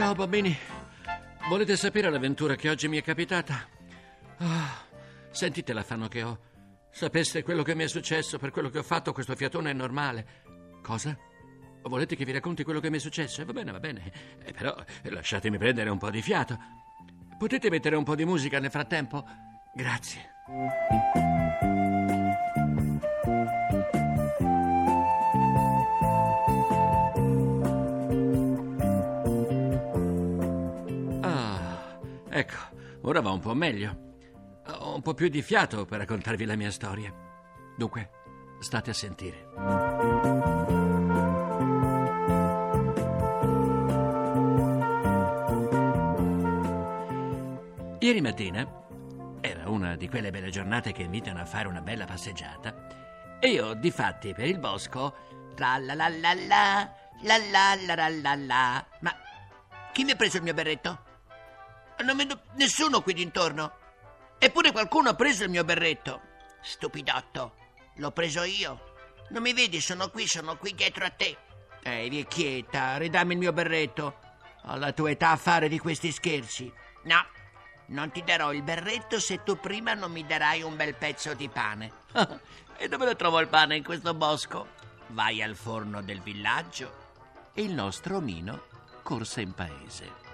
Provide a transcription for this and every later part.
Ciao bambini. Volete sapere l'avventura che oggi mi è capitata? Ah, sentite l'affanno che ho. Sapeste quello che mi è successo per quello che ho fatto, questo fiatone è normale. Cosa? Volete che vi racconti quello che mi è successo? Va bene, va bene. Eh, però lasciatemi prendere un po' di fiato. Potete mettere un po' di musica nel frattempo? Grazie. Ecco, ora va un po' meglio. Ho un po' più di fiato per raccontarvi la mia storia. Dunque, state a sentire. Ieri mattina era una di quelle belle giornate che invitano a fare una bella passeggiata e io, difatti, per il bosco, tra la la la la, la la la la la la. Ma chi mi ha preso il mio berretto? Non vedo nessuno qui dintorno. Eppure qualcuno ha preso il mio berretto. Stupidotto, l'ho preso io. Non mi vedi, sono qui, sono qui dietro a te. Ehi, vecchietta, ridammi il mio berretto. Alla tua età a fare di questi scherzi. No, non ti darò il berretto se tu prima non mi darai un bel pezzo di pane. e dove lo trovo il pane in questo bosco? Vai al forno del villaggio. E il nostro omino corse in paese.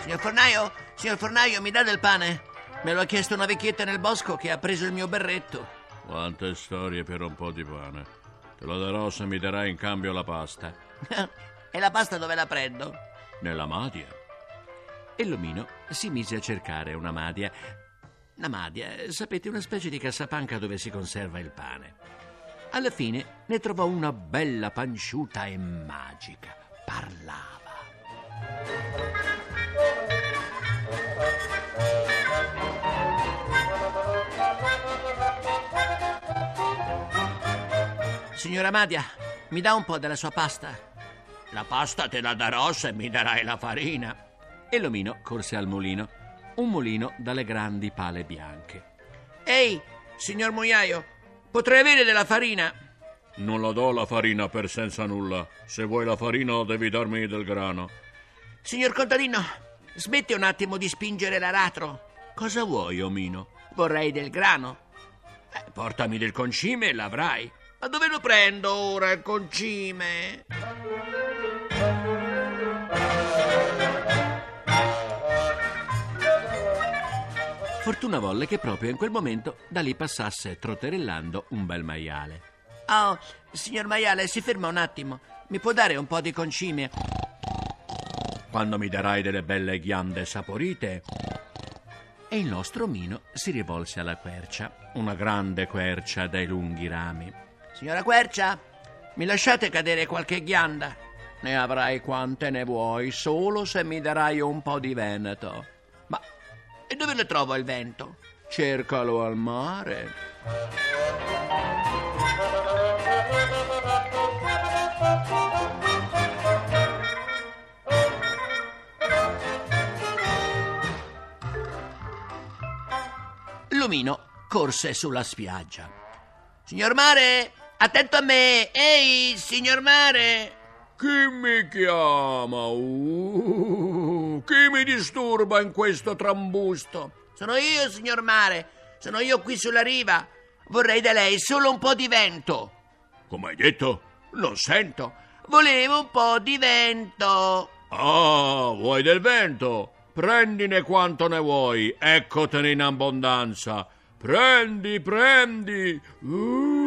Signor fornaio, signor fornaio, mi dà del pane? Me lo ha chiesto una vecchietta nel bosco che ha preso il mio berretto. Quante storie per un po' di pane. Te lo darò se mi darai in cambio la pasta. e la pasta dove la prendo? Nella madia. E l'omino si mise a cercare una madia. La madia, sapete, una specie di cassapanca dove si conserva il pane. Alla fine ne trovò una bella panciuta e magica. Parlava. Signora Madia, mi dà un po' della sua pasta? La pasta te la darò se mi darai la farina. E l'omino corse al mulino, un mulino dalle grandi pale bianche. Ehi, signor muiaio, potrei avere della farina? Non la do la farina per senza nulla. Se vuoi la farina devi darmi del grano. Signor contadino, smetti un attimo di spingere l'aratro. Cosa vuoi, omino? Vorrei del grano. Eh, portami del concime e l'avrai. Ma dove lo prendo ora il concime? Fortuna volle che proprio in quel momento da lì passasse trotterellando un bel maiale. Oh, signor maiale, si ferma un attimo. Mi può dare un po' di concime? Quando mi darai delle belle ghiande saporite. E il nostro omino si rivolse alla quercia, una grande quercia dai lunghi rami. Signora Quercia, mi lasciate cadere qualche ghianda? Ne avrai quante ne vuoi, solo se mi darai un po' di veneto. E dove lo trovo il vento? Cercalo al mare. L'omino corse sulla spiaggia. Signor mare, attento a me! Ehi, signor mare! Chi mi chiama? Uh, chi mi disturba in questo trambusto? Sono io, signor mare. Sono io qui sulla riva. Vorrei da lei solo un po' di vento. Come hai detto? Non sento. Volevo un po' di vento. Ah, vuoi del vento? Prendine quanto ne vuoi, eccotene in abbondanza. Prendi, prendi. Uh.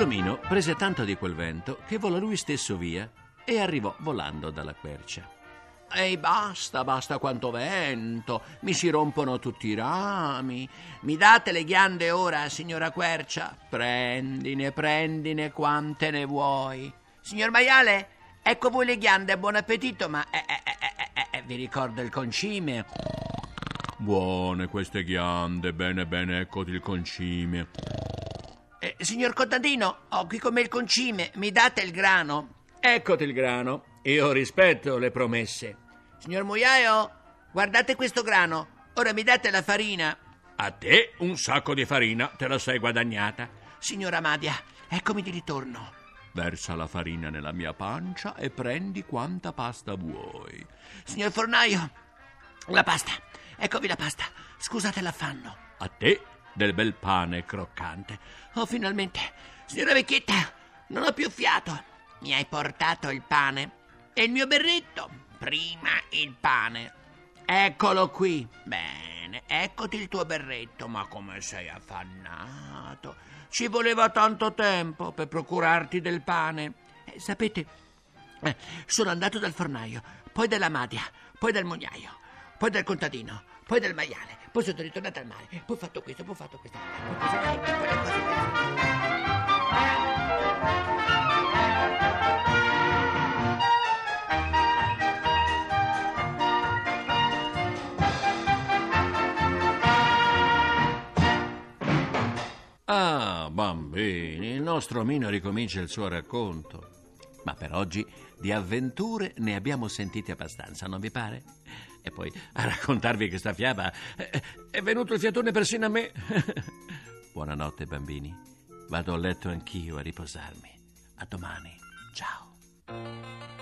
L'omino prese tanto di quel vento che volò lui stesso via e arrivò volando dalla quercia. Ehi, basta, basta quanto vento, mi si rompono tutti i rami. Mi date le ghiande ora, signora quercia? Prendine, prendine quante ne vuoi. Signor maiale, ecco voi le ghiande, buon appetito, ma eh, eh, eh, eh, eh, vi ricordo il concime. Buone queste ghiande, bene bene, eccoti il concime. Eh, signor contadino, ho qui con me il concime, mi date il grano? Eccoti il grano, io rispetto le promesse. Signor muiaio, guardate questo grano, ora mi date la farina. A te un sacco di farina, te la sei guadagnata. Signora Madia, eccomi di ritorno. Versa la farina nella mia pancia e prendi quanta pasta vuoi. Signor fornaio, la pasta. Eccovi la pasta. Scusate l'affanno. A te del bel pane croccante. Oh, finalmente. Signora vecchietta, non ho più fiato. Mi hai portato il pane e il mio berretto. Prima il pane. Eccolo qui. Bene, eccoti il tuo berretto. Ma come sei affannato. Ci voleva tanto tempo per procurarti del pane. Eh, sapete, eh, sono andato dal fornaio, poi dalla madia, poi dal mugnaio, poi dal contadino, poi dal maiale, poi sono ritornato al mare, poi ho fatto questo, poi ho fatto questo. Ah, bambini, il nostro Mino ricomincia il suo racconto. Ma per oggi di avventure ne abbiamo sentite abbastanza, non vi pare? E poi a raccontarvi questa fiaba eh, è venuto il fiatone persino a me. Buonanotte, bambini. Vado a letto anch'io a riposarmi. A domani. Ciao.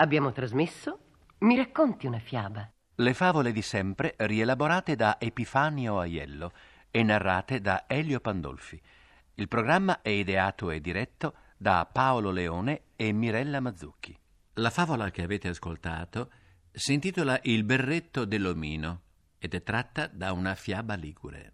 Abbiamo trasmesso Mi racconti una fiaba. Le favole di sempre rielaborate da Epifanio Aiello e narrate da Elio Pandolfi. Il programma è ideato e diretto da Paolo Leone e Mirella Mazzucchi. La favola che avete ascoltato si intitola Il berretto dell'omino ed è tratta da una fiaba ligure.